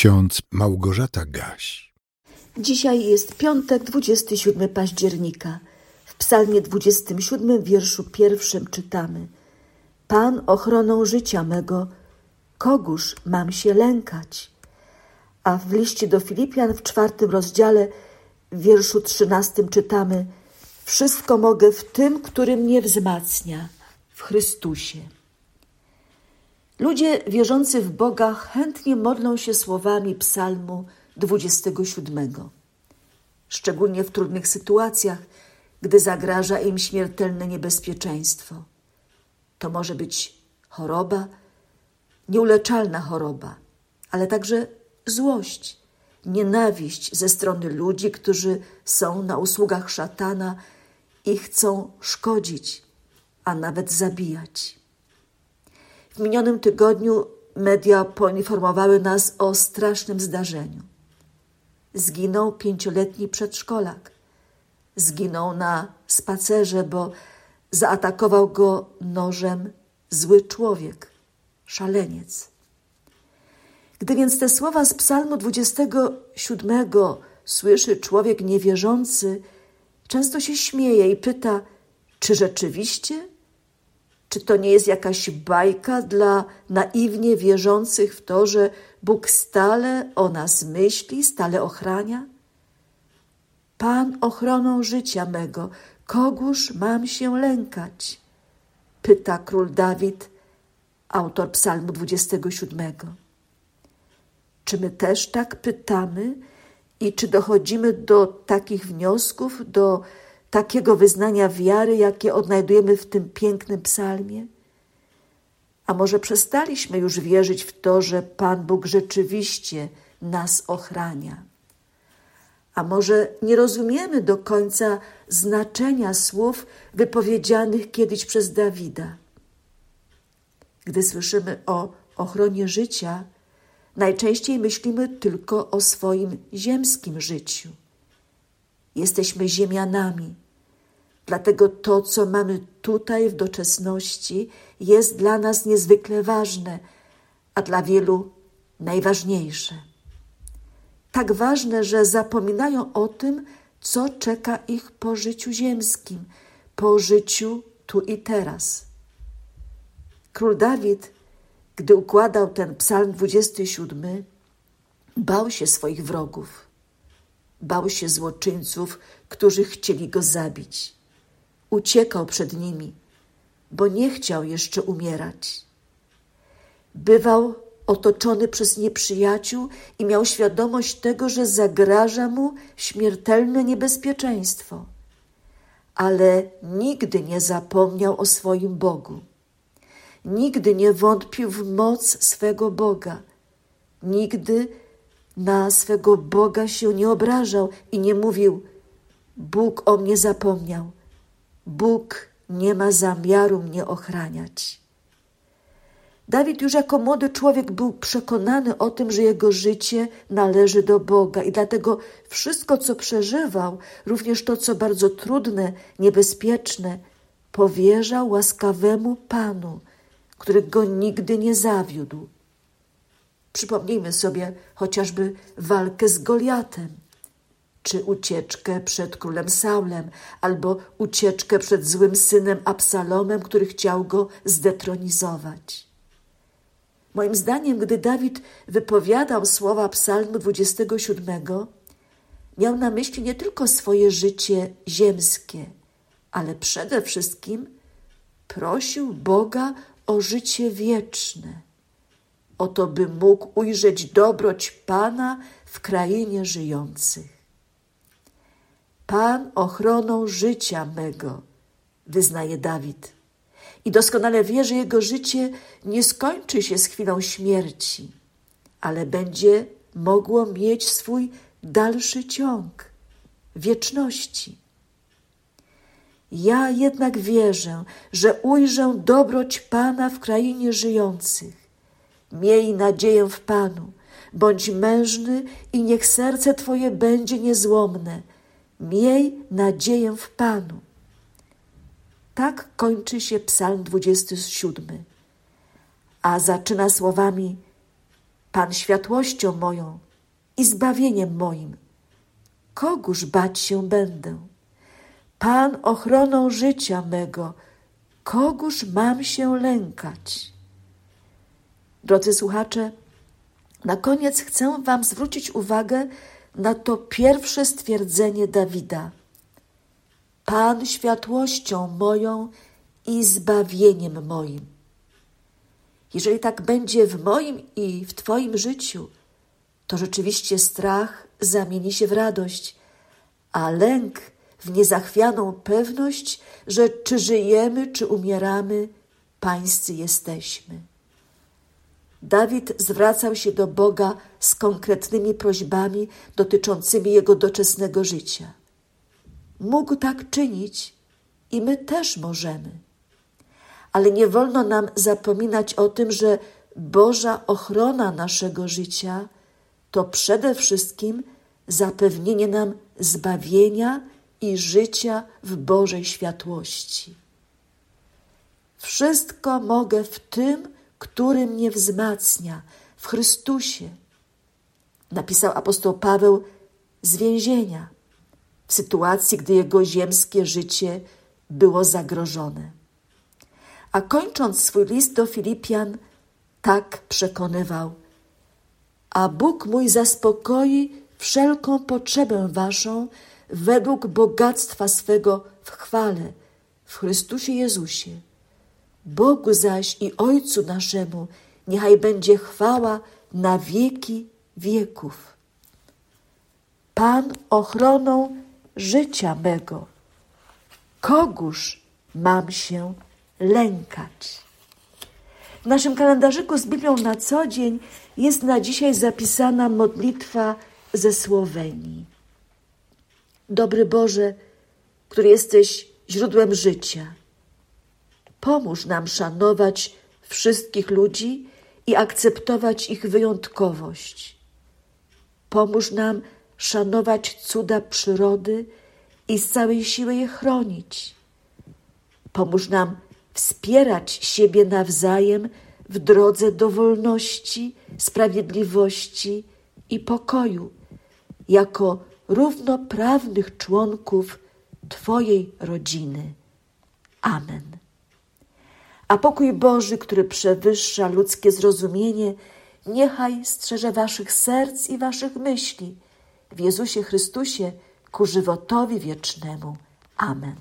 ksiądz Małgorzata Gaś. Dzisiaj jest piątek, 27 października. W psalmie 27, wierszu pierwszym czytamy Pan ochroną życia mego, kogóż mam się lękać? A w liście do Filipian w czwartym rozdziale, w wierszu trzynastym czytamy Wszystko mogę w tym, który mnie wzmacnia, w Chrystusie. Ludzie wierzący w Boga chętnie modlą się słowami Psalmu 27. Szczególnie w trudnych sytuacjach, gdy zagraża im śmiertelne niebezpieczeństwo. To może być choroba, nieuleczalna choroba, ale także złość, nienawiść ze strony ludzi, którzy są na usługach szatana i chcą szkodzić, a nawet zabijać. Minionym tygodniu media poinformowały nas o strasznym zdarzeniu. Zginął pięcioletni przedszkolak. Zginął na spacerze, bo zaatakował go nożem zły człowiek, szaleniec. Gdy więc te słowa z Psalmu 27 słyszy człowiek niewierzący, często się śmieje i pyta, czy rzeczywiście czy to nie jest jakaś bajka dla naiwnie wierzących w to, że Bóg stale o nas myśli, stale ochrania? Pan ochroną życia mego, kogóż mam się lękać? Pyta król Dawid, autor Psalmu 27. Czy my też tak pytamy i czy dochodzimy do takich wniosków, do takiego wyznania wiary, jakie odnajdujemy w tym pięknym psalmie? A może przestaliśmy już wierzyć w to, że Pan Bóg rzeczywiście nas ochrania? A może nie rozumiemy do końca znaczenia słów wypowiedzianych kiedyś przez Dawida? Gdy słyszymy o ochronie życia, najczęściej myślimy tylko o swoim ziemskim życiu. Jesteśmy ziemianami. Dlatego to, co mamy tutaj w doczesności, jest dla nas niezwykle ważne, a dla wielu najważniejsze. Tak ważne, że zapominają o tym, co czeka ich po życiu ziemskim, po życiu tu i teraz. Król Dawid, gdy układał ten psalm 27, bał się swoich wrogów Bał się złoczyńców, którzy chcieli go zabić. Uciekał przed nimi, bo nie chciał jeszcze umierać. Bywał otoczony przez nieprzyjaciół i miał świadomość tego, że zagraża mu śmiertelne niebezpieczeństwo. Ale nigdy nie zapomniał o swoim Bogu. Nigdy nie wątpił w moc swego Boga. Nigdy na swego Boga się nie obrażał i nie mówił: Bóg o mnie zapomniał, Bóg nie ma zamiaru mnie ochraniać. Dawid już jako młody człowiek był przekonany o tym, że jego życie należy do Boga i dlatego wszystko, co przeżywał, również to, co bardzo trudne, niebezpieczne, powierzał łaskawemu Panu, który go nigdy nie zawiódł. Przypomnijmy sobie chociażby walkę z Goliatem, czy ucieczkę przed królem Saulem, albo ucieczkę przed złym synem Absalomem, który chciał go zdetronizować. Moim zdaniem, gdy Dawid wypowiadał słowa Psalmu 27, miał na myśli nie tylko swoje życie ziemskie, ale przede wszystkim prosił Boga o życie wieczne oto by mógł ujrzeć dobroć Pana w krainie żyjących. Pan ochroną życia mego, wyznaje Dawid. I doskonale wie, że jego życie nie skończy się z chwilą śmierci, ale będzie mogło mieć swój dalszy ciąg wieczności. Ja jednak wierzę, że ujrzę dobroć Pana w krainie żyjących Miej nadzieję w Panu, bądź mężny i niech serce Twoje będzie niezłomne. Miej nadzieję w Panu. Tak kończy się Psalm 27, a zaczyna słowami: Pan światłością moją i zbawieniem moim. Kogóż bać się będę? Pan ochroną życia mego, kogóż mam się lękać? Drodzy słuchacze, na koniec chcę Wam zwrócić uwagę na to pierwsze stwierdzenie Dawida. Pan światłością moją i zbawieniem moim. Jeżeli tak będzie w moim i w Twoim życiu, to rzeczywiście strach zamieni się w radość, a lęk w niezachwianą pewność, że czy żyjemy, czy umieramy, pańscy jesteśmy. Dawid zwracał się do Boga z konkretnymi prośbami dotyczącymi jego doczesnego życia. Mógł tak czynić i my też możemy. Ale nie wolno nam zapominać o tym, że Boża ochrona naszego życia to przede wszystkim zapewnienie nam zbawienia i życia w Bożej światłości. Wszystko mogę w tym, który mnie wzmacnia, w Chrystusie. Napisał apostoł Paweł z więzienia, w sytuacji, gdy jego ziemskie życie było zagrożone. A kończąc swój list do Filipian, tak przekonywał: A Bóg mój zaspokoi wszelką potrzebę waszą według bogactwa swego w chwale w Chrystusie Jezusie. Bogu zaś i Ojcu naszemu niechaj będzie chwała na wieki wieków. Pan ochroną życia mego, kogóż mam się lękać? W naszym kalendarzyku z Biblią na co dzień jest na dzisiaj zapisana modlitwa ze Słowenii. Dobry Boże, który jesteś źródłem życia, pomóż nam szanować wszystkich ludzi i akceptować ich wyjątkowość. Pomóż nam szanować cuda przyrody i z całej siły je chronić. Pomóż nam wspierać siebie nawzajem w drodze do wolności, sprawiedliwości i pokoju, jako równoprawnych członków Twojej rodziny. Amen. A pokój Boży, który przewyższa ludzkie zrozumienie, niechaj strzeże Waszych serc i Waszych myśli w Jezusie Chrystusie ku żywotowi wiecznemu. Amen.